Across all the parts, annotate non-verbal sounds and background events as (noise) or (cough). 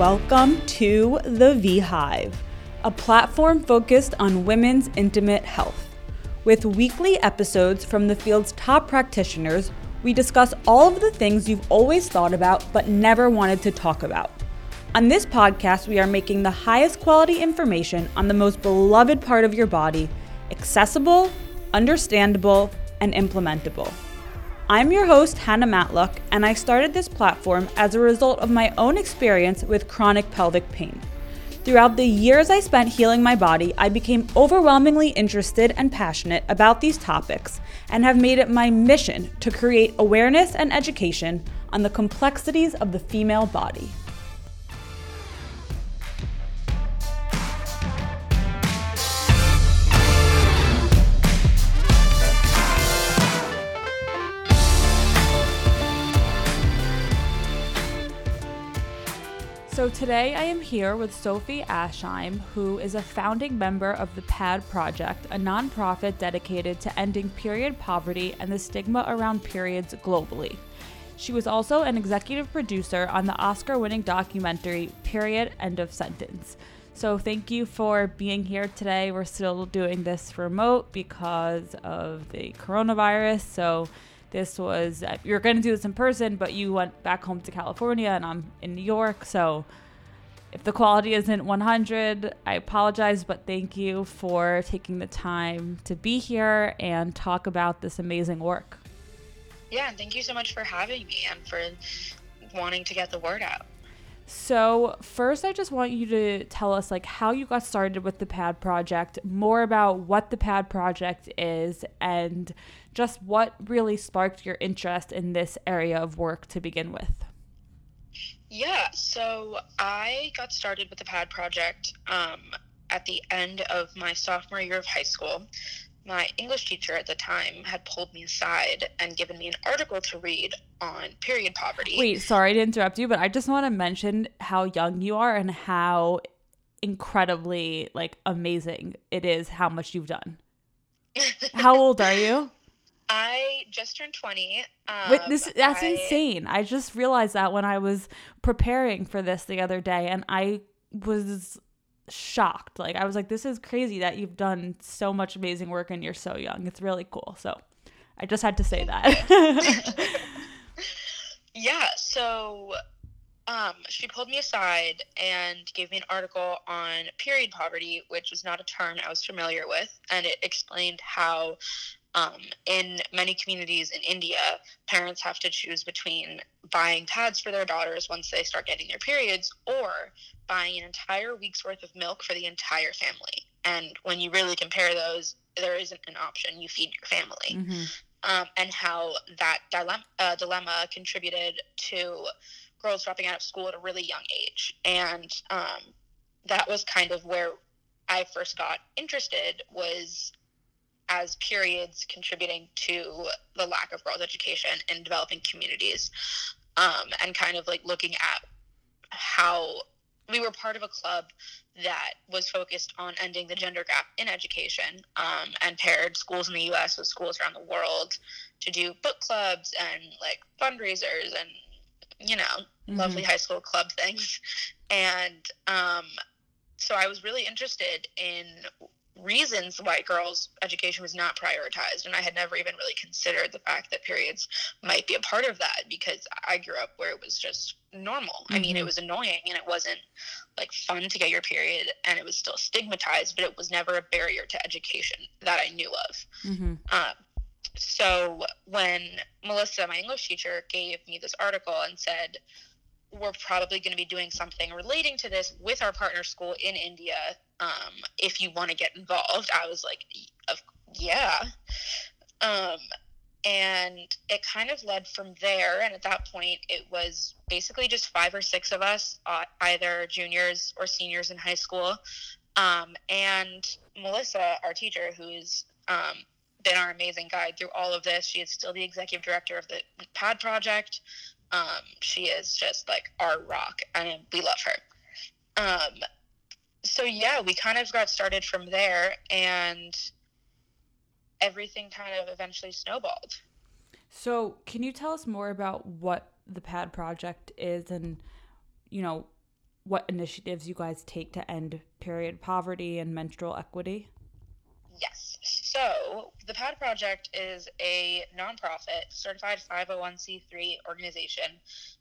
Welcome to the V Hive, a platform focused on women's intimate health. With weekly episodes from the field's top practitioners, we discuss all of the things you've always thought about but never wanted to talk about. On this podcast, we are making the highest quality information on the most beloved part of your body accessible, understandable, and implementable. I'm your host, Hannah Matlock, and I started this platform as a result of my own experience with chronic pelvic pain. Throughout the years I spent healing my body, I became overwhelmingly interested and passionate about these topics and have made it my mission to create awareness and education on the complexities of the female body. So today I am here with Sophie Ascheim, who is a founding member of the PAD Project, a nonprofit dedicated to ending period poverty and the stigma around periods globally. She was also an executive producer on the Oscar winning documentary Period End of Sentence. So, thank you for being here today. We're still doing this remote because of the coronavirus. So, this was uh, you're going to do this in person but you went back home to california and i'm in new york. So if the quality isn't 100 i apologize but thank you for taking the time to be here and talk about this amazing work. Yeah and thank you so much for having me and for wanting to get the word out. So, first, I just want you to tell us like how you got started with the PAD project, more about what the PAD project is, and just what really sparked your interest in this area of work to begin with. Yeah, so I got started with the PAD project um, at the end of my sophomore year of high school my English teacher at the time had pulled me aside and given me an article to read on period poverty. Wait, sorry to interrupt you, but I just want to mention how young you are and how incredibly like amazing it is how much you've done. (laughs) how old are you? I just turned 20. Um, Wait, this that's I... insane. I just realized that when I was preparing for this the other day and I was shocked. Like I was like, this is crazy that you've done so much amazing work and you're so young. It's really cool. So I just had to say that. (laughs) yeah. So um, she pulled me aside and gave me an article on period poverty, which was not a term I was familiar with, and it explained how um, in many communities in India, parents have to choose between buying pads for their daughters once they start getting their periods or buying an entire week's worth of milk for the entire family. And when you really compare those, there isn't an option. You feed your family. Mm-hmm. Um, and how that dilemma, uh, dilemma contributed to girls dropping out of school at a really young age. And um, that was kind of where I first got interested was as periods contributing to the lack of girls' education in developing communities, um, and kind of like looking at how we were part of a club that was focused on ending the gender gap in education um, and paired schools in the US with schools around the world to do book clubs and like fundraisers and you know mm-hmm. lovely high school club things (laughs) and um, so I was really interested in reasons why girls' education was not prioritized. And I had never even really considered the fact that periods might be a part of that because I grew up where it was just normal. Mm-hmm. I mean, it mm-hmm. was annoying and it wasn't like fun to get your period and it was still stigmatized, but it was never a barrier to education that I knew of. Mm-hmm. Um, so when Melissa, my English teacher, gave me this article and said, we're probably going to be doing something relating to this with our partner school in India. Um, if you want to get involved, I was like, yeah. Um, and it kind of led from there. And at that point, it was basically just five or six of us, uh, either juniors or seniors in high school. Um, and Melissa, our teacher, who's um, been our amazing guide through all of this, she is still the executive director of the PAD project. Um, she is just like our rock, and we love her. Um, so yeah, we kind of got started from there, and everything kind of eventually snowballed. So, can you tell us more about what the PAD project is, and you know, what initiatives you guys take to end period poverty and menstrual equity? Yes. So the PAD Project is a nonprofit certified 501c3 organization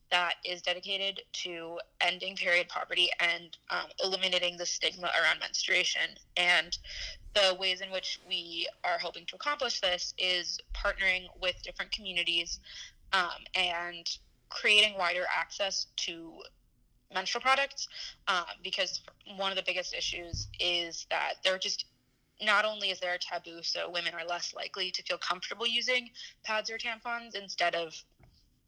that is dedicated to ending period poverty and um, eliminating the stigma around menstruation. And the ways in which we are hoping to accomplish this is partnering with different communities um, and creating wider access to menstrual products um, because one of the biggest issues is that there just not only is there a taboo so women are less likely to feel comfortable using pads or tampons instead of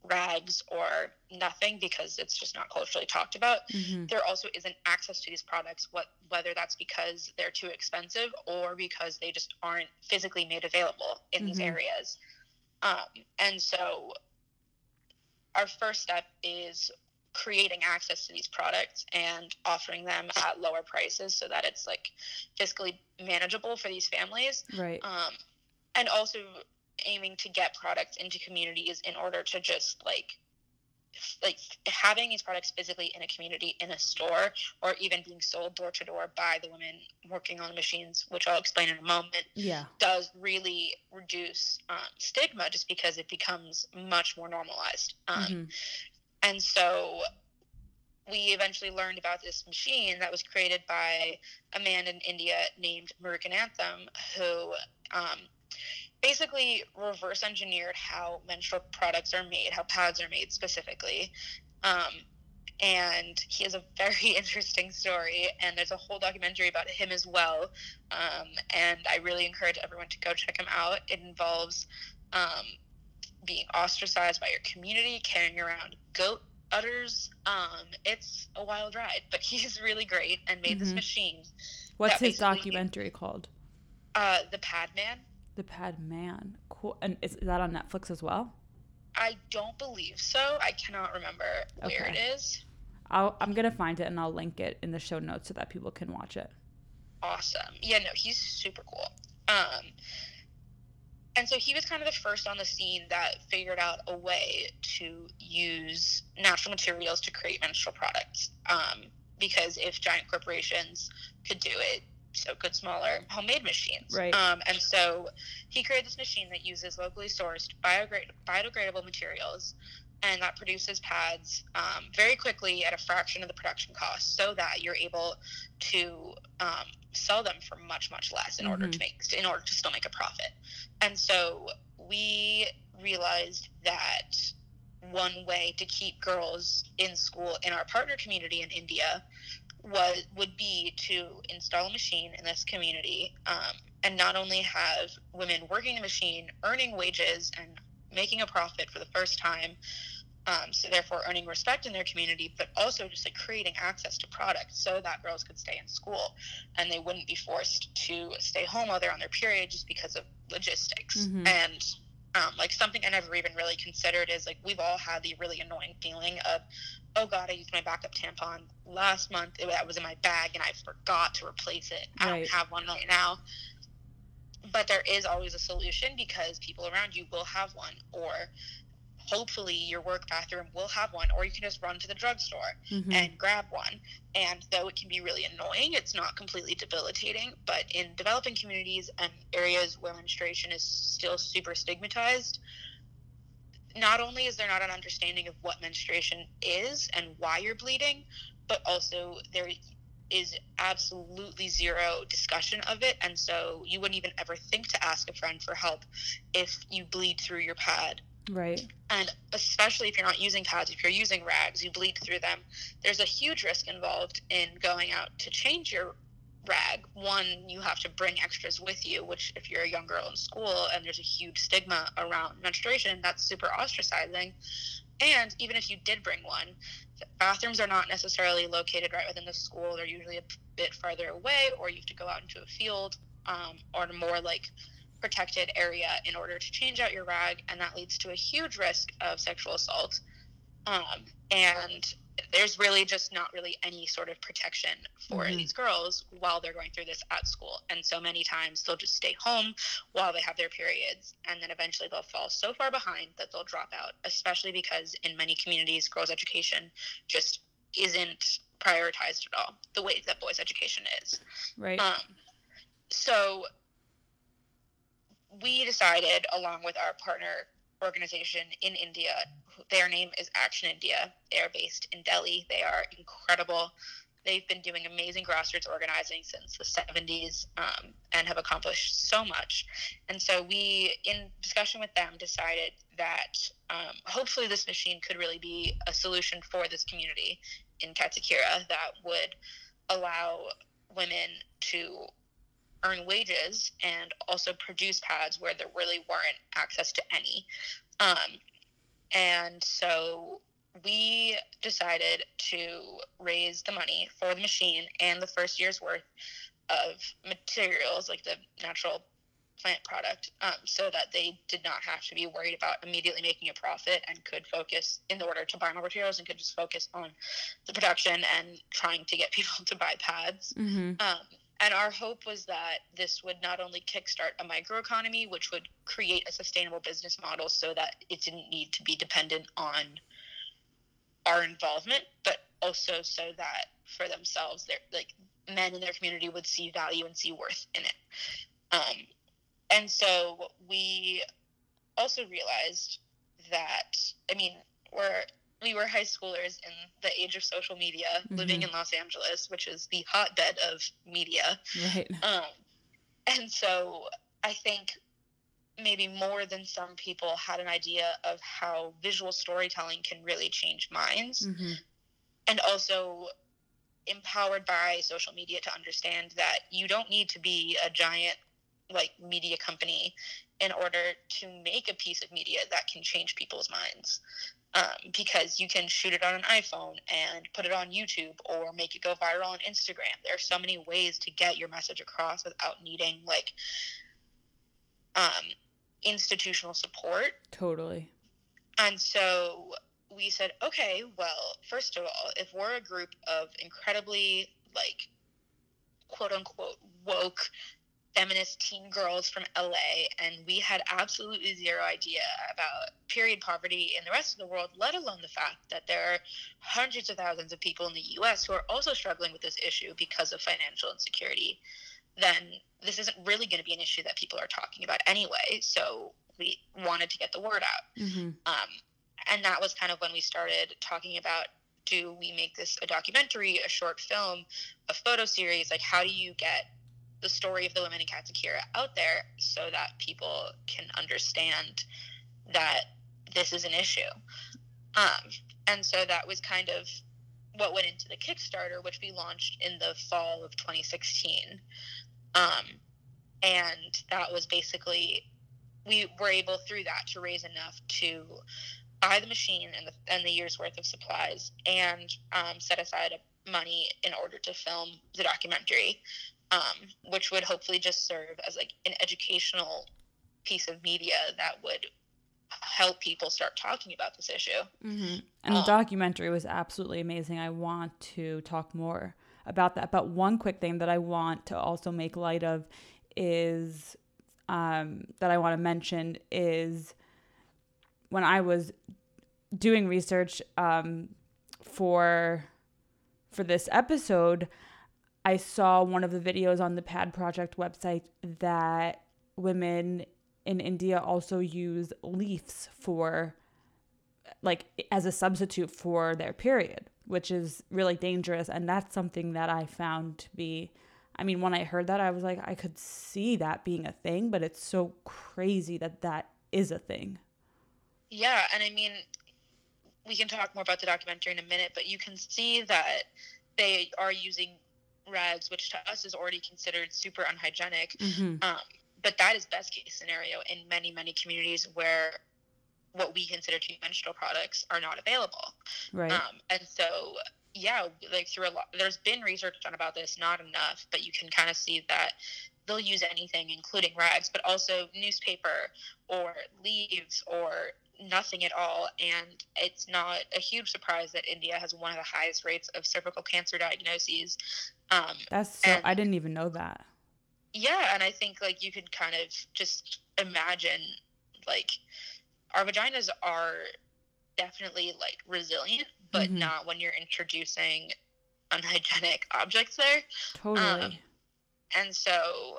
rags or nothing because it's just not culturally talked about mm-hmm. there also isn't access to these products what whether that's because they're too expensive or because they just aren't physically made available in mm-hmm. these areas um, and so our first step is creating access to these products and offering them at lower prices so that it's like fiscally manageable for these families. Right. Um, and also aiming to get products into communities in order to just like like having these products physically in a community in a store or even being sold door to door by the women working on the machines which i'll explain in a moment yeah. does really reduce um, stigma just because it becomes much more normalized. Um, mm-hmm. And so we eventually learned about this machine that was created by a man in india named Muruganantham who um, basically reverse engineered how menstrual products are made, how pads are made specifically. Um, and he has a very (laughs) interesting story, and there's a whole documentary about him as well. Um, and I really encourage everyone to go check him out. It involves um, being ostracized by your community, carrying around goat udders. Um, it's a wild ride, but (laughs) he's really great and made mm-hmm. this machine. What's his documentary called? Uh, the Pad Man. The Pad Man. Cool. And is, that on Netflix as well? I don't believe so. I cannot remember where it is. I'll, I'm gonna find it and I'll link it in the show notes so that people can watch it. Awesome. Yeah, no, he's super cool. Um, and so he was kind of the first on the scene that figured out a way to use natural materials to create menstrual products. Um, because if giant corporations could do it, so could smaller homemade machines. Right. Um, and so he created this machine that uses locally sourced biodegradable materials and that produces pads um, very quickly at a fraction of the production cost so that you're able to um, sell them for much much less in mm-hmm. order to mm-hmm. make in order to still make a profit and so we realized that one way to keep girls in school in our partner community in india was would be to install a machine in this community um, and not only have women working the machine earning wages and making a profit for the first time um, so therefore earning respect in their community but also just like creating access to products so that girls could stay in school and they wouldn't be forced to stay home while they're on their period just because of logistics mm-hmm. and um, like something I never even really considered is like we've all had the really annoying feeling of, oh God, I used my backup tampon last month. It, that was in my bag and I forgot to replace it. I don't have one right now. But there is always a solution because people around you will have one, or hopefully your work bathroom will have one, or you can just run to the drugstore mm-hmm. and grab one. And though it can be really annoying, it's not completely debilitating. But in developing communities and areas where menstruation is still super stigmatized, not only is there not an understanding of what menstruation is and why you're bleeding, but also there is absolutely zero discussion of it. And so you wouldn't even ever think to ask a friend for help if you bleed through your pad Right. And especially if you're not using pads, if you're using rags, you bleed through them. There's a huge risk involved in going out to change your rag. One, you have to bring extras with you, which if you're a young girl in school and there's a huge stigma around menstruation, that's super ostracizing. And even if you did bring one, bathrooms are not necessarily located right within the school. They're usually a bit farther away, or you have to go out into a field um, or more like protected area in order to change out your rag, and that leads to a huge risk of sexual assault. Um, and there's really just not really any sort of protection for mm-hmm. these girls while they're going through this at school. And so many times they'll just stay home while they have their periods, and then eventually they'll fall so far behind that they'll drop out, especially because in many communities, girls' education just isn't prioritized at all the way that boys education is Right. um, so we decided, along with our partner organization in India, their name is Action India. They are based in Delhi. They are incredible. They've been doing amazing grassroots organizing since the 70s um, and have accomplished so much. And so we, in discussion with them, decided that um, hopefully this machine could really be a solution for this community in Kathikhera that would allow women to earn wages and also produce pads where there really weren't access to any. Um, and so we decided to raise the money for the machine and the first year's worth of materials, like the natural plant product, um, so that they did not have to be worried about immediately making a profit and could focus in the order to buy more materials and could just focus on the production and trying to get (laughs) people to buy pads. mm-hmm. Um, and our hope was that this would not only kickstart a microeconomy, which would create a sustainable business model so that it didn't need to be dependent on our involvement, but also so that for themselves, they're like men in their community would see value and see worth in it. Um, and so we also realized that, I mean, we're we were high schoolers in the age of social media, living Mhm. in Los Angeles, which is the hotbed of media. Right. Um, and so I think maybe more than some people had an idea of how visual storytelling can really change minds, Mm-hmm. and also empowered by social media to understand that you don't need to be a giant like media company in order to make a piece of media that can change people's minds um, because you can shoot it on an iphone and put it on youtube or make it go viral on instagram there are so many ways to get your message across without needing like um, institutional support Totally. and so we said, okay, well, first of all, if we're a group of incredibly, like, quote unquote, woke feminist teen girls from LA, and we had absolutely zero idea about period poverty in the rest of the world, let alone the fact that there are hundreds of thousands of people in the US who are also struggling with this issue because of financial insecurity, then this isn't really going to be an issue that people are talking about anyway. So we wanted to get the word out. Mm-hmm. Um, and that was kind of when we started talking about do we make this a documentary, a short film, a photo series? Like, how do you get the story of the women in Kathikhera out there so that people can understand that this is an issue? Um, and so that was kind of what went into the Kickstarter, which we launched in the fall of 2016. Um, and that was basically we were able through that to raise enough to buy the machine and the, and the year's worth of supplies and um, set aside money in order to film the documentary um, which would hopefully just serve as like an educational piece of media that would help people start talking about this issue Mm-hmm. And the Um, documentary was absolutely amazing. I want to talk more about that. But one quick thing that I want to also make light of is um, that I want to mention is when I was doing research um, for for this episode, I saw one of the videos on the Pad Project website that women in India also use leaves for like as a substitute for their period, which is really dangerous. And that's something that I found to be, I mean, when I heard that, I was like, I could see that being a thing, but it's so crazy that that is a thing. Yeah, and I mean, we can talk more about the documentary in a minute, but you can see that they are using rags, which to us is already considered super unhygienic. Mm-hmm. Um, but that is best case scenario in many, many communities where what we consider to be menstrual products are not available. Right. Um, and so, yeah, like through a lot, there's been research done about this, not enough, but you can kind of see that they'll use anything, including rags, but also newspaper or leaves or nothing at all. And it's not a huge surprise that India has one of the highest rates of cervical cancer diagnoses. Um, that's so, and- I didn't even know that. yeah, and I think like you could kind of just imagine like our vaginas are definitely like resilient, but Mhm. not when you're introducing unhygienic (laughs) objects there. Totally. Um, And so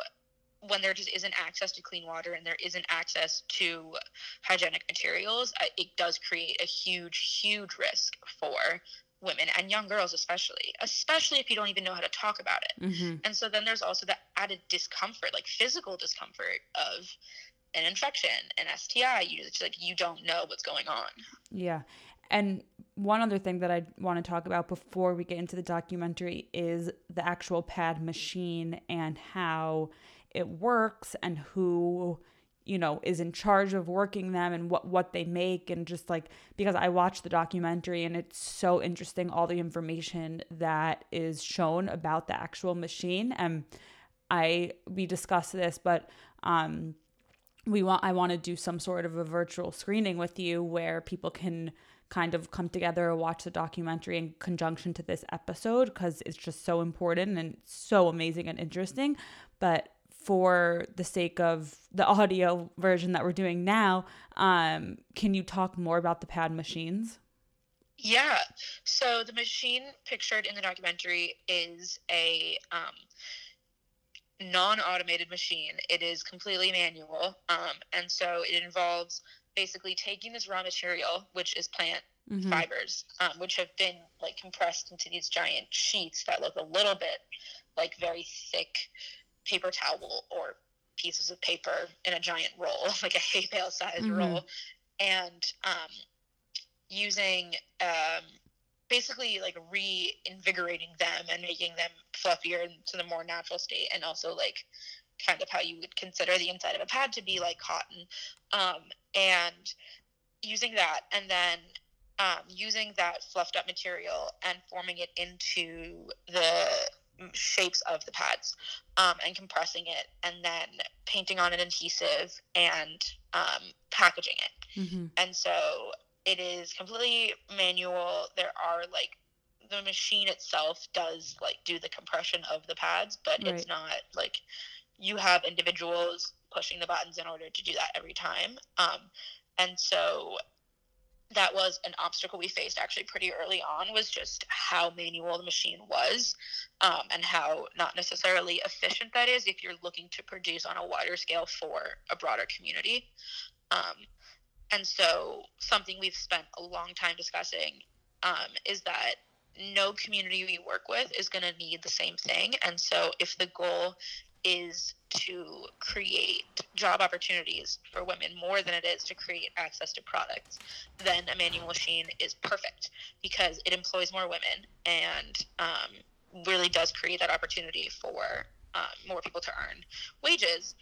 when there just isn't access to clean water and there isn't access to hygienic materials, it does create a huge, huge risk for women and young girls, especially, especially if you don't even know how to talk about it. hmm And so then there's also the added discomfort, like physical discomfort of an infection, an STI. You just like you don't know what's going on. Yeah. And one other thing that I want to talk about before we get into the documentary is the actual pad machine and how it works and who you know is in charge of working them and what what they make and just like because I watched the documentary and it's so interesting all the information that is shown about the actual machine. And I we discussed this but um we want I want to do some sort of a virtual screening with you where people can kind of come together watch the documentary in conjunction to this episode because it's just so important and so amazing and interesting but for the sake of the audio version that we're doing now um, can you talk more about the pad machines Yeah. So the machine pictured in the documentary is a um, non-automated machine. It is completely manual, um, and so it involves basically taking this raw material, which is plant Mhm. fibers, um, which have been like compressed into these giant sheets that look a little bit like very thick paper towel or pieces of paper in a giant roll, (laughs) like a hay bale sized Mhm. roll, and um, using um, basically like reinvigorating them and making them fluffier into the more natural state, and also like kind of how you would consider the inside of a pad to be like cotton, um, and using that, and then um, using that fluffed up material and forming it into the shapes of the pads um, and compressing it and then painting on an adhesive and um, packaging it Mhm. and so it is completely manual there are like the machine itself does like do the compression of the pads but Right. it's not like you have individuals pushing the buttons in order to do that every time. Um, and so that was an obstacle we faced actually pretty early on was just how manual the machine was um, and how not necessarily efficient that is if you're looking to produce on a wider scale for a broader community. Um, and so something we've spent a long time discussing um, is that no community we work with is going to need the same thing. And so if the goal is to create job opportunities for women more than it is to create access to products, then a manual machine is perfect because it employs more women and um, really does create that opportunity for um, more people to earn wages.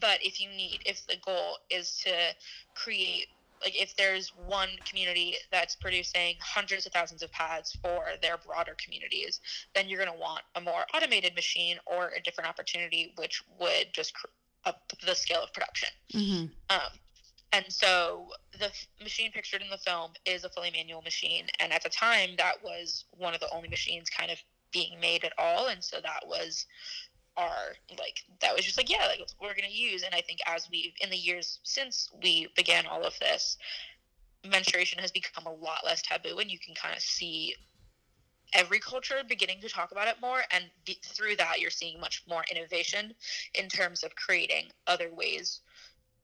But if you need, if the goal is to create like if there's one community that's producing hundreds of thousands of pads for their broader communities, then you're going to want a more automated machine or a different opportunity, which would just cr- up the scale of production. Mhm. Um, and so the f- machine pictured in the film is a fully manual machine, and at the time that was one of the only machines kind of being made at all, and so that was our like that was just like yeah like we're gonna use. And i think as we in the years since we began all of this menstruation has become a lot less taboo and you can kind of see every culture beginning to talk about it more. And be, through that you're seeing much more innovation in terms of creating other ways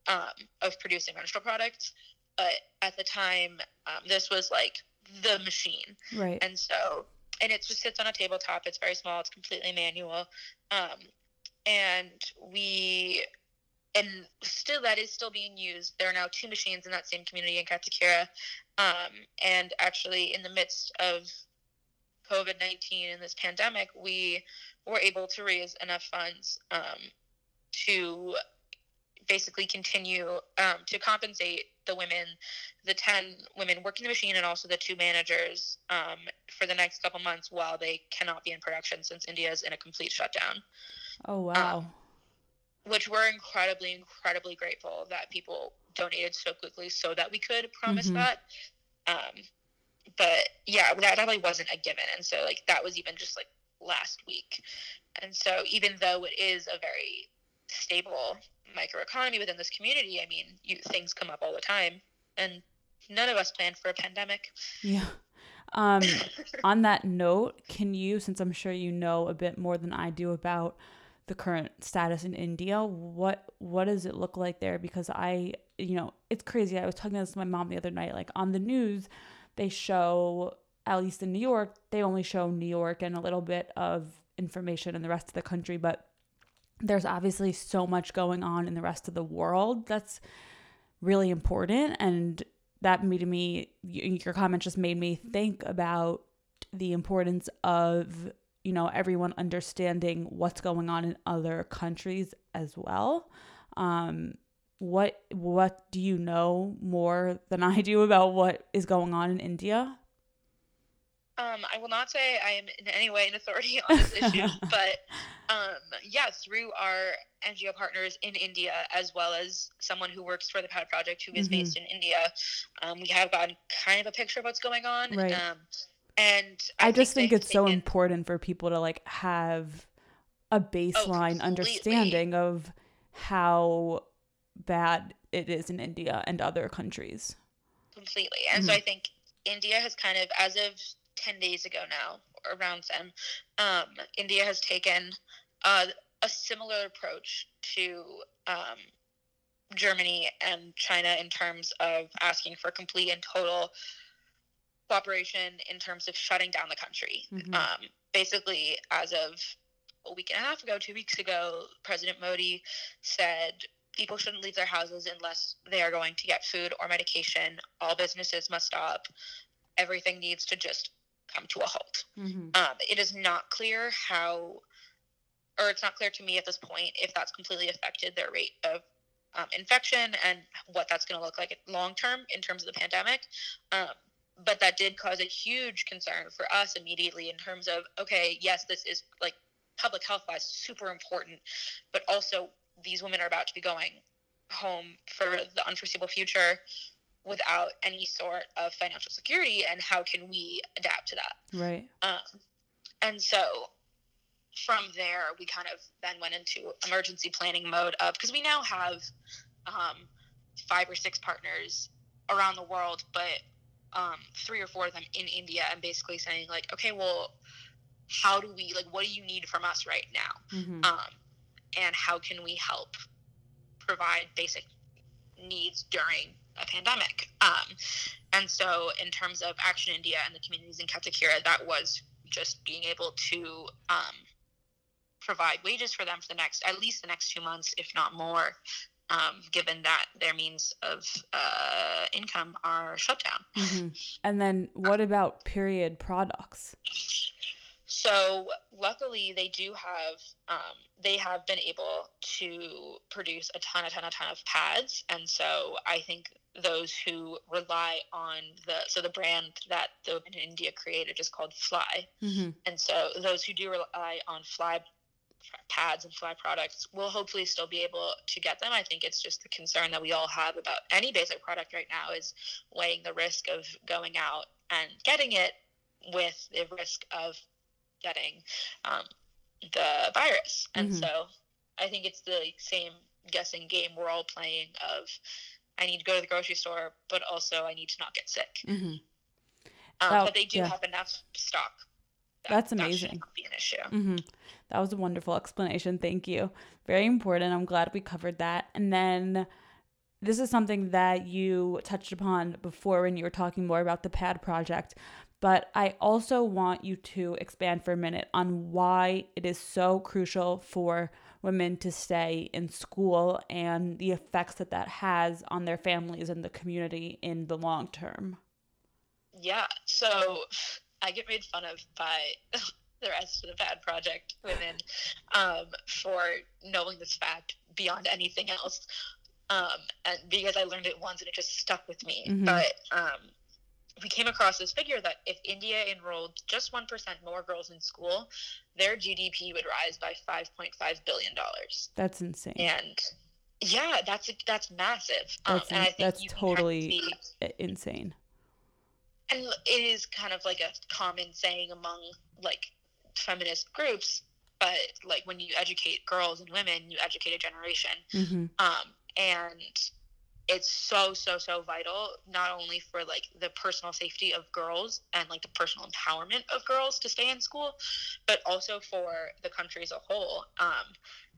um, of producing menstrual products. But at the time um, this was like the machine. Right. And so and it just sits on a tabletop. It's very small. It's completely manual um, and we and still that is still being used. There are now two machines in that same community in Kathikhera um, and actually in the midst of covid-19 and this pandemic we were able to raise enough funds um, to basically continue um, to compensate the women, the 10 women working the machine, and also the two managers um, for the next couple months while they cannot be in production since India is in a complete shutdown. oh wow Which we're incredibly, incredibly grateful that people donated so quickly so that we could promise Mhm. that. Um, but yeah, that definitely wasn't a given. And so, like, that was even just like last week. And so, even though it is a very stable microeconomy within this community, I mean, you, things come up all the time. And none of us planned for a pandemic. Yeah. Um, (laughs) on that note, can you, since I'm sure you know a bit more than I do about the current status in India, what what does it look like there? Because I, you know, it's crazy. I was talking to this to my mom the other night. Like on the news, they show at least in New York, they only show New York and a little bit of information in the rest of the country, but there's obviously so much going on in the rest of the world that's really important and that made me your comment just made me think about the importance of you know everyone understanding what's going on in other countries as well um, what what do you know more than I do about what is going on in India? Um, I will not say I am in any way an authority (laughs) on this issue, (laughs) but um, yes, through our NGO partners in India, as well as someone who works for the PAD Project who is mm-hmm. based in India, um, we have gotten kind of a picture of what's going on. Right. Um, and I, I just think, think it's so important for people to like have a oh, baseline oh, understanding of how bad it is in India and other countries. Completely. And mm-hmm. so I think India has kind of, as of 10 days ago now, or around then, um, India has taken uh, a similar approach to um, Germany and China in terms of asking for complete and total cooperation in terms of shutting down the country. Mm-hmm. Um, basically, as of a week and a half ago, two weeks ago, President Modi said people shouldn't leave their houses unless they are going to get food or medication. All businesses must stop. Everything needs to just come to a halt. Mm-hmm. Um, it is not clear how, or it's not clear to me at this point if that's completely affected their rate of um, infection and what that's going to look like long term in terms of the pandemic. Um, but that did cause a huge concern for us immediately in terms of okay, yes, this is like public health wise super important, but also these women are about to be going home for the unforeseeable future without any sort of financial security and how can we adapt to that? Right. Um, and so from there we kind of then went into emergency planning mode of because we now have um, five or six partners around the world but um, three or four of them in india and basically saying like okay well how do we like what do you need from us right now? Mm-hmm. um, and how can we help provide basic needs during a pandemic. Um, and so, in terms of Action India and the communities in Kathikhera, that was just being able to um, provide wages for them for the next, at least the next two months, if not more, um, given that their means of uh, income are shut down. Mm-hmm. And then, what about period products? So luckily, they do have um, they have been able to produce a ton, a ton, a ton of pads, and so I think those who rely on the so the brand that the in India created is called Fly, mm-hmm. and so those who do rely on Fly pads and Fly products will hopefully still be able to get them. I think it's just the concern that we all have about any basic product right now is weighing the risk of going out and getting it with the risk of getting um, the virus. And mm-hmm. so I think it's the same guessing game we're all playing of I need to go to the grocery store, but also I need to not get sick. Mm-hmm. Um, that, but they do yeah. have enough stock. That, That's amazing. That be an issue. Mm-hmm. That was a wonderful explanation. Thank you. Very important. I'm glad we covered that. And then this is something that you touched upon before when you were talking more about the PAD project, but I also want you to expand for a minute on why it is so crucial for women to stay in school and the effects that that has on their families and the community in the long term. Yeah, so I get made fun of by (laughs) the rest of the PAD Project women um, for knowing this fact beyond anything else. Um, and because I learned it once and it just stuck with me. Mm-hmm. But um, we came across this figure that if India enrolled just 1% more girls in school, their GDP would rise by 5.5 billion dollars. That's insane. And yeah, that's that's massive. That's, um, and I think that's totally see, insane. And it is kind of like a common saying among like feminist groups, but like when you educate girls and women, you educate a generation. Mm-hmm. Um, and it's so so so vital not only for like the personal safety of girls and like the personal empowerment of girls to stay in school but also for the country as a whole. Um,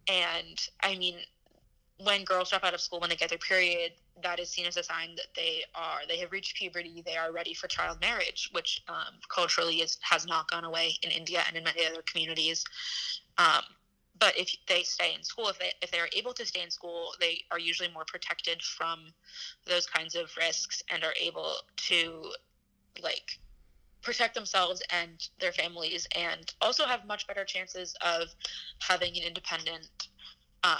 and i mean when girls drop out of school when they get their period that is seen as a sign that they are they have reached puberty they are ready for child marriage which um, culturally is has not gone away in india and in many other communities. Um, but if they stay in school if they if they are able to stay in school they are usually more protected from those kinds of risks and are able to like protect themselves and their families and also have much better chances of having an independent um,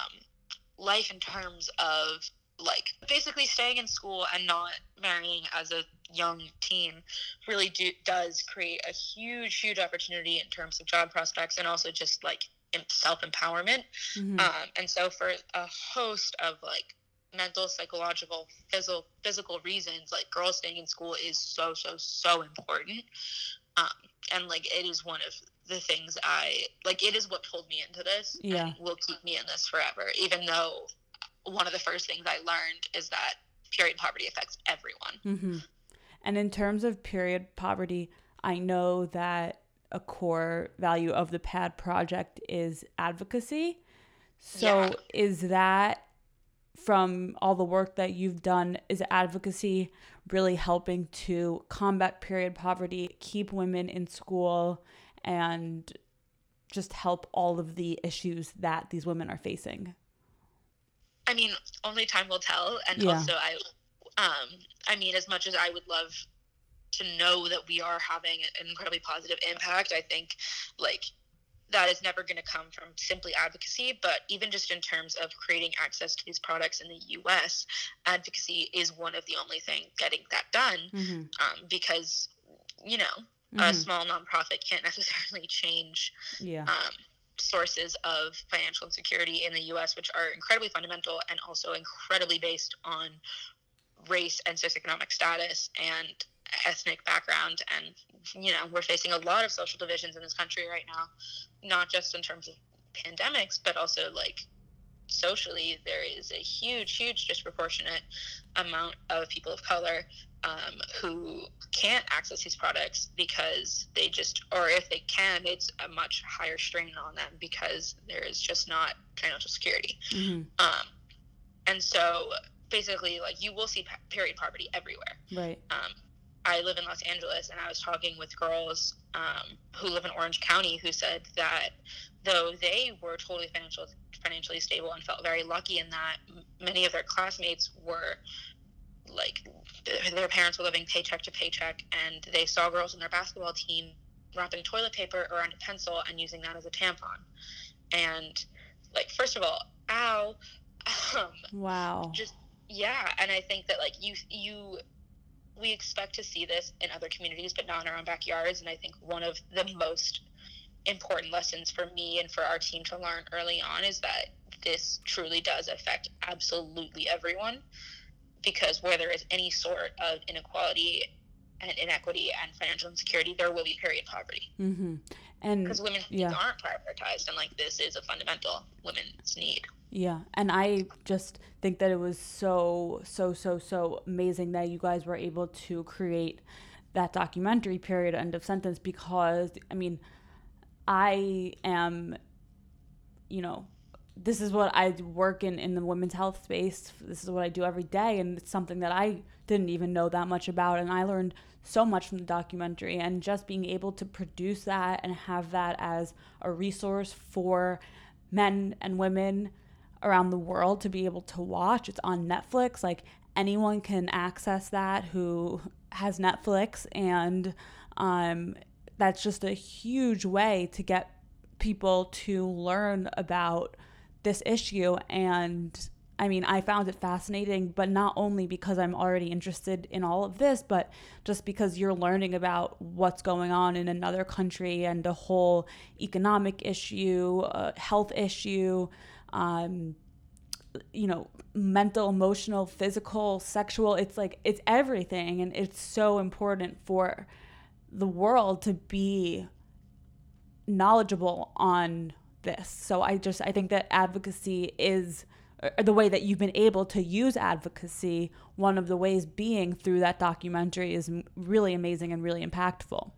life in terms of like basically staying in school and not marrying as a young teen really do, does create a huge huge opportunity in terms of job prospects and also just like self empowerment. Mm-hmm. Um, and so, for a host of like mental, psychological, physical, physical reasons, like girls staying in school is so, so, so important. Um, and like it is one of the things I like. It is what pulled me into this. Yeah, will keep me in this forever. Even though one of the first things I learned is that period poverty affects everyone. Mm-hmm. And in terms of period poverty, I know that a core value of the PAD project is advocacy. So yeah. is that from all the work that you've done is advocacy really helping to combat period poverty, keep women in school and just help all of the issues that these women are facing? I mean, only time will tell and yeah. also I um I mean as much as I would love to know that we are having an incredibly positive impact. I think like that is never going to come from simply advocacy, but even just in terms of creating access to these products in the US, advocacy is one of the only thing getting that done mm-hmm. um, because, you know, mm-hmm. a small nonprofit can't (laughs) necessarily change yeah. um, sources of financial insecurity in the US, which are incredibly fundamental and also incredibly based on race and socioeconomic status and ethnic background and you know we're facing a lot of social divisions in this country right now not just in terms of pandemics but also like socially there is a huge huge disproportionate amount of people of color um, who can't access these products because they just or if they can it's a much higher strain on them because there is just not financial security. Mm-hmm. um, and so basically like you will see period poverty everywhere. Right. Um, I live in Los Angeles, and I was talking with girls um, who live in Orange County who said that though they were totally financial, financially stable and felt very lucky in that, many of their classmates were like their parents were living paycheck to paycheck, and they saw girls in their basketball team wrapping toilet paper around a pencil and using that as a tampon. And like, first of all, ow. (laughs) Um, wow. Just yeah, and I think that like you you we expect to see this in other communities, but not in our own backyards. And I think one of the most important lessons for me and for our team to learn early on is that this truly does affect absolutely everyone because where there is any sort of inequality and inequity and financial insecurity, there will be period poverty. Mm-hmm. And because women's yeah. needs aren't prioritized, and like this is a fundamental women's need. Yeah, and I just think that it was so so so so amazing that you guys were able to create that documentary period end of sentence because I mean I am you know this is what I work in in the women's health space. This is what I do every day and it's something that I didn't even know that much about and I learned so much from the documentary and just being able to produce that and have that as a resource for men and women around the world to be able to watch. It's on Netflix. Like anyone can access that who has Netflix, and um, that's just a huge way to get people to learn about this issue. And I mean, I found it fascinating, but not only because I'm already interested in all of this, but just because you're learning about what's going on in another country and the whole economic issue, health issue um, you know, mental, emotional, physical, sexual. It's like it's everything, and it's so important for the world to be knowledgeable on this. So I just I think that advocacy is the way that you've been able to use advocacy, one of the ways being through that documentary is really amazing and really impactful.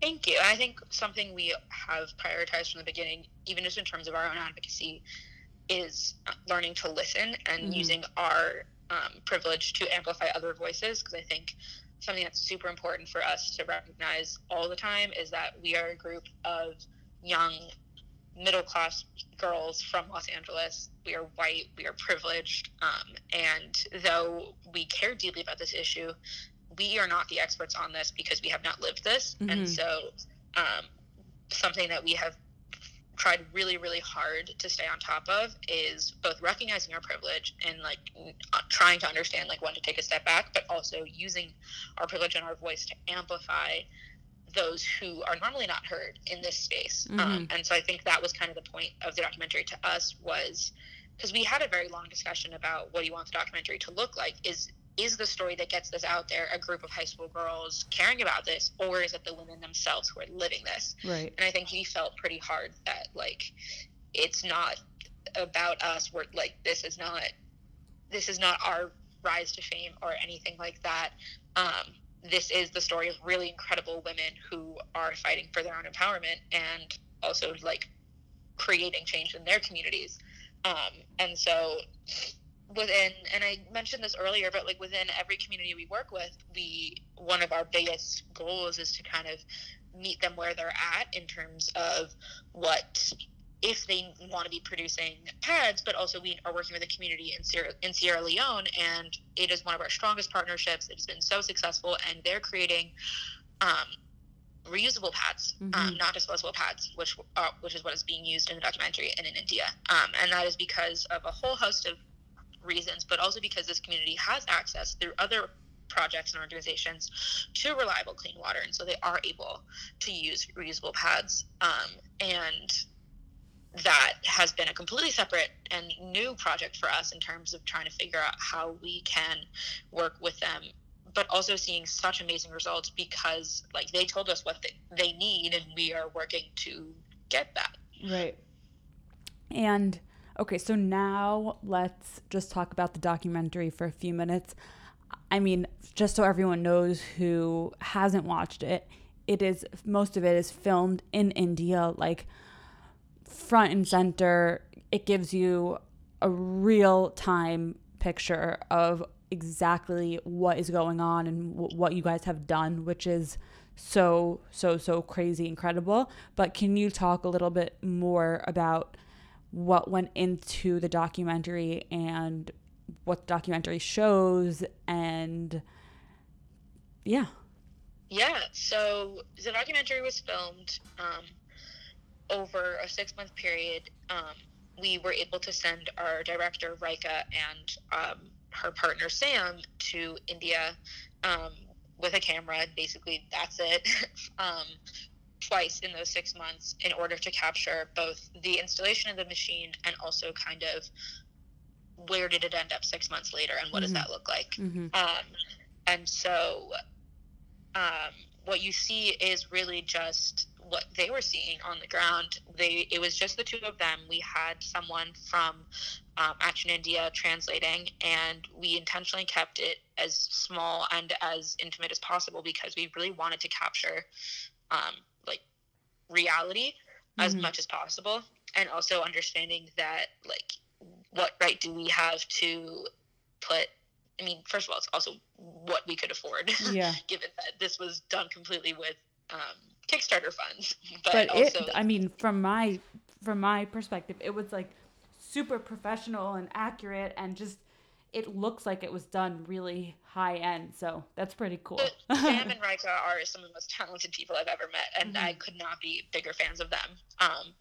Thank you. I think something we have prioritized from the beginning, even just in terms of our own advocacy, is learning to listen and mm-hmm. using our um, privilege to amplify other voices. Because I think something that's super important for us to recognize all the time is that we are a group of young middle class girls from Los Angeles. We are white, we are privileged, um, and though we care deeply about this issue, we are not the experts on this because we have not lived this. Mm-hmm. And so, um, something that we have tried really, really hard to stay on top of is both recognizing our privilege and like uh, trying to understand like when to take a step back, but also using our privilege and our voice to amplify those who are normally not heard in this space. Um, mm-hmm. Um, and so I think that was kind of the point of the documentary to us was because we had a very long discussion about what do you want the documentary to look like is is the story that gets this out there a group of high school girls caring about this or is it the women themselves who are living this right and i think he felt pretty hard that like it's not about us we're like this is not this is not our rise to fame or anything like that um, this is the story of really incredible women who are fighting for their own empowerment and also like creating change in their communities. Um, and so within and I mentioned this earlier, but like within every community we work with, we one of our biggest goals is to kind of meet them where they're at in terms of what if they want to be producing pads, but also we are working with a community in Sierra, in Sierra Leone, and it is one of our strongest partnerships. It has been so successful, and they're creating um, reusable pads, um, mm-hmm. um, not disposable pads, which uh, which is what is being used in the documentary and in India, um, and that is because of a whole host of reasons, but also because this community has access through other projects and organizations to reliable clean water, and so they are able to use reusable pads. Um, and that has been a completely separate and new project for us in terms of trying to figure out how we can work with them but also seeing such amazing results because like they told us what they, they need and we are working to get that. Right. And okay so now let's just talk about the documentary for a few minutes. I mean just so everyone knows who hasn't watched it it is most of it is filmed in india like front and center. It gives you a real time picture of exactly what is going on and w- what you guys have done, which is so, so, so crazy incredible. But can you talk a little bit more about what went into the documentary and what the documentary shows and yeah. Yeah, so the documentary was filmed um, over a six month period, um, we were able to send our director, Rayka, and um, her partner, Sam, to India um, with a camera. Basically, that's it. (laughs) Um, twice in those six months in order to capture both the installation of the machine and also kind of where did it end up six months later and what mm-hmm. does that look like mm-hmm. um, and so um, what you see is really just what they were seeing on the ground. They it was just the two of them. We had someone from um, Action India translating, and we intentionally kept it as small and as intimate as possible because we really wanted to capture um, like reality mm-hmm. as much as possible, and also understanding that like what right do we have to put I mean, first of all, it's also what we could afford. (laughs) Yeah. given that this was done completely with um, Kickstarter funds. (laughs) But, but also, it, I mean, from my from my perspective, it was like super professional and accurate, and just it looks like it was done really high end. So that's pretty cool. (laughs) Sam and Rayka are some of the most talented people I've ever met, and mm-hmm. I could not be bigger fans of them. Um,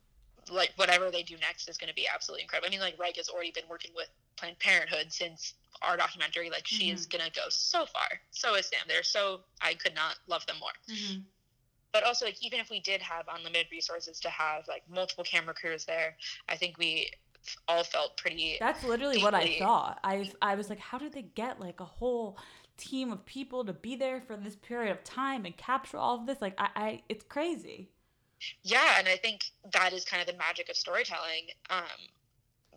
like whatever they do next is going to be absolutely incredible. I mean, like Rayka's already been working with Planned Parenthood since our documentary. Like she mm-hmm. is going to go so far. So is Sam. They're so I could not love them more. Mm-hmm but also like even if we did have unlimited resources to have like multiple camera crews there i think we all felt pretty that's literally deeply... what i thought. I i was like how did they get like a whole team of people to be there for this period of time and capture all of this? Like i, I it's crazy. Yeah and i think that is kind of the magic of storytelling um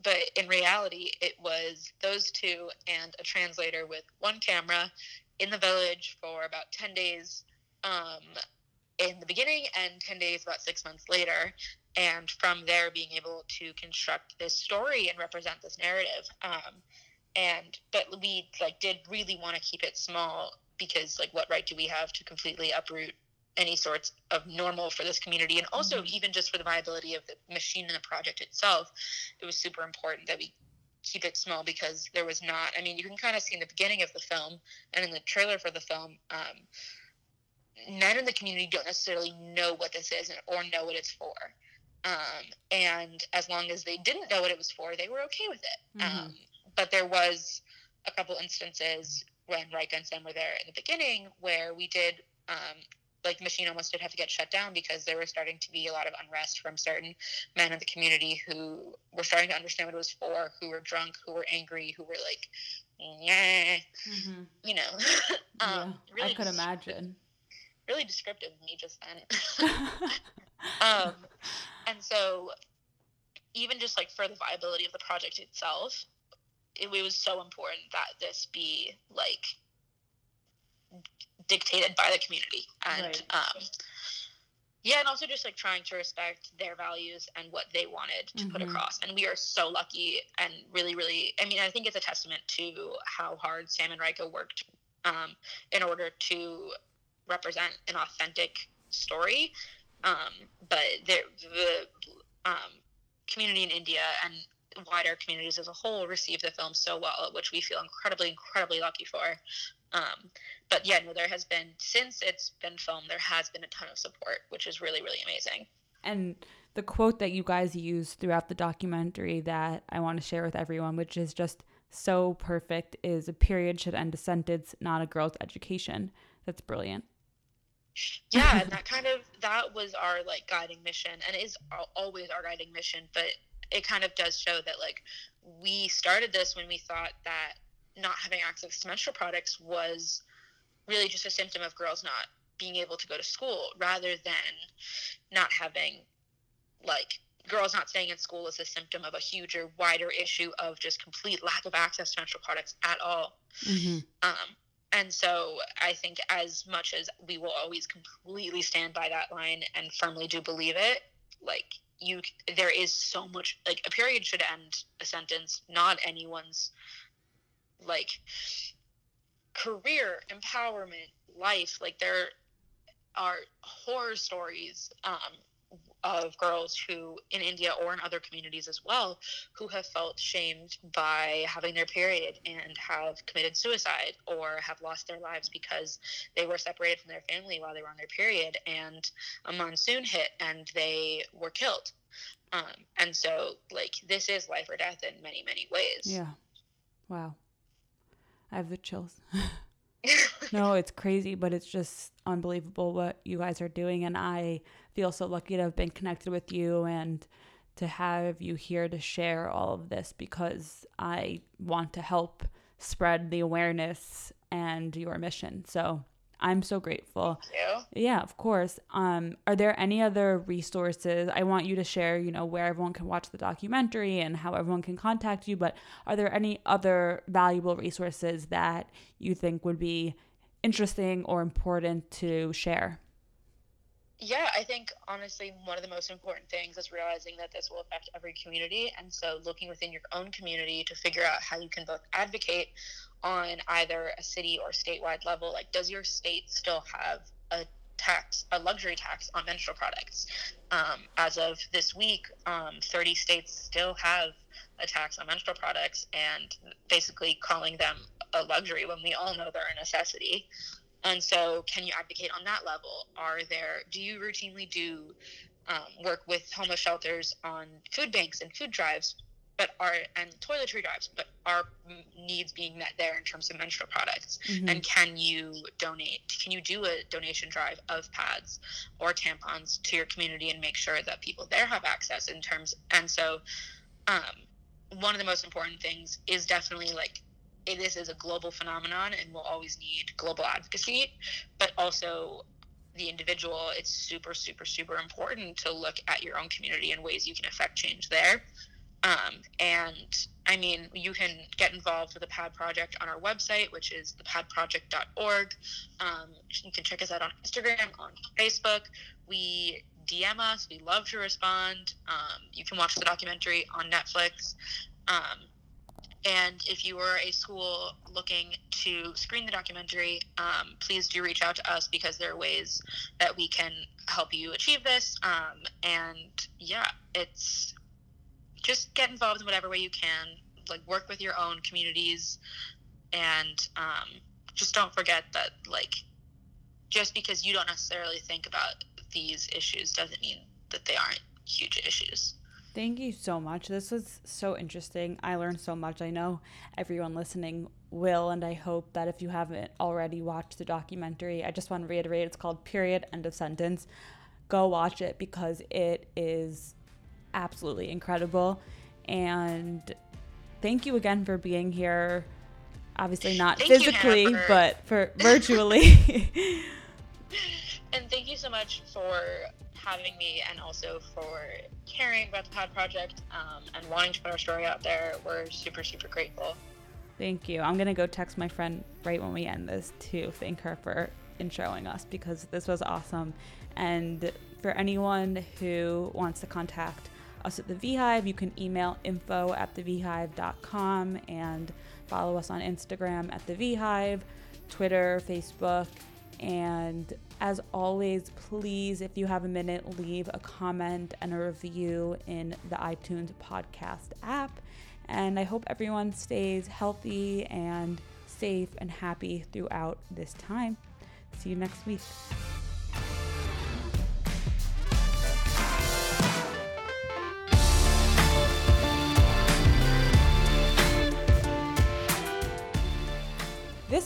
but in reality, it was those two and a translator with one camera in the village for about 10 days um, in the beginning and 10 days about six months later. And from there, being able to construct this story and represent this narrative. Um, and but we like did really want to keep it small because like what right do we have to completely uproot any sorts of normal for this community and also mm-hmm. even just for the viability of the machine and the project itself it was super important that we keep it small because there was not i mean you can kind of see in the beginning of the film and in the trailer for the film um, men in the community don't necessarily know what this is or know what it's for um, and as long as they didn't know what it was for they were okay with it mm-hmm. um, but there was a couple instances when Rayka and Sam were there in the beginning where we did um, like machine almost did have to get shut down because there was starting to be a lot of unrest from certain men in the community who were starting to understand what it was for, who were drunk, who were angry, who were like, yeah, mm-hmm. you know. (laughs) um, yeah, really I could imagine. Really descriptive of me just then. (laughs) um, and so, even just like for the viability of the project itself, it, it was so important that this be like dictated by the community and right. um, yeah and also just like trying to respect their values and what they wanted to mm-hmm. put across and we are so lucky and really really i mean i think it's a testament to how hard sam and Rayka worked um, in order to represent an authentic story um, but the um, community in india and wider communities as a whole received the film so well, which we feel incredibly, incredibly lucky for. Um, but yeah, no, there has been since it's been filmed, there has been a ton of support, which is really, really amazing. And the quote that you guys use throughout the documentary that I want to share with everyone, which is just so perfect, is a period should end a sentence, not a girl's education. That's brilliant. Yeah, (laughs) and that kind of that was our like guiding mission, and is always our guiding mission. But it kind of does show that like we started this when we thought that not having access to menstrual products was really just a symptom of girls not being able to go to school rather than not having like girls not staying in school is a symptom of a huger wider issue of just complete lack of access to menstrual products at all mm-hmm. um, and so i think as much as we will always completely stand by that line and firmly do believe it like you there is so much like a period should end a sentence not anyone's like career empowerment life like there are horror stories um, of girls who in India or in other communities as well who have felt shamed by having their period and have committed suicide or have lost their lives because they were separated from their family while they were on their period and a monsoon hit and they were killed. Um, and so like this is life or death in many many ways. Yeah. Wow. I have the chills. (laughs) (laughs) no, it's crazy, but it's just unbelievable what you guys are doing. And I feel so lucky to have been connected with you and to have you here to share all of this because I want to help spread the awareness and your mission. So I'm so grateful. Yeah, of course. Um, are there any other resources? I want you to share, you know, where everyone can watch the documentary and how everyone can contact you, but are there any other valuable resources that you think would be interesting or important to share? Yeah, I think honestly, one of the most important things is realizing that this will affect every community. And so, looking within your own community to figure out how you can both advocate on either a city or statewide level. Like, does your state still have a tax, a luxury tax on menstrual products? Um, as of this week, um, 30 states still have a tax on menstrual products and basically calling them a luxury when we all know they're a necessity. And so, can you advocate on that level? Are there, do you routinely do um, work with homeless shelters on food banks and food drives? but are and toiletry drives, but are needs being met there in terms of menstrual products? Mm-hmm. And can you donate? Can you do a donation drive of pads or tampons to your community and make sure that people there have access in terms? And so, um, one of the most important things is definitely like this is a global phenomenon and we'll always need global advocacy, but also the individual. It's super, super, super important to look at your own community and ways you can affect change there Um, and I mean, you can get involved with the PAD Project on our website, which is thepadproject.org. Um, you can check us out on Instagram, on Facebook. We DM us. We love to respond. Um, you can watch the documentary on Netflix. Um, and if you are a school looking to screen the documentary, um, please do reach out to us because there are ways that we can help you achieve this. Um, and yeah, it's just get involved in whatever way you can. Like work with your own communities, and um, just don't forget that like just because you don't necessarily think about these issues doesn't mean that they aren't huge issues. Thank you so much. This was so interesting. I learned so much. I know everyone listening will, and I hope that if you haven't already watched the documentary, I just want to reiterate it's called Period, End of Sentence. Go watch it because it is absolutely incredible. And thank you again for being here. Obviously, not Thank physically, you, but for (laughs) virtually. And thank you so much for having me and also for caring about the PAD project um, and wanting to put our story out there. We're super, super grateful. Thank you. I'm gonna go text my friend right when we end this to thank her for introing us because this was awesome. And for anyone who wants to contact us at the V Hive, you can email info at thevhive.com and follow us on Instagram at the V Hive, Twitter, Facebook, and as always, please, if you have a minute, leave a comment and a review in the iTunes podcast app. And I hope everyone stays healthy and safe and happy throughout this time. See you next week.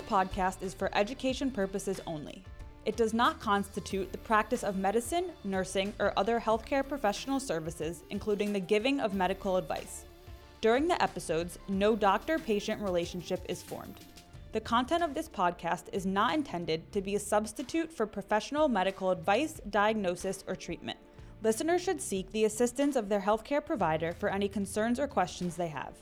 Podcast is for education purposes only. It does not constitute the practice of medicine, nursing, or other healthcare professional services, including the giving of medical advice. During the episodes, no doctor patient relationship is formed. The content of this podcast is not intended to be a substitute for professional medical advice, diagnosis, or treatment. Listeners should seek the assistance of their healthcare provider for any concerns or questions they have.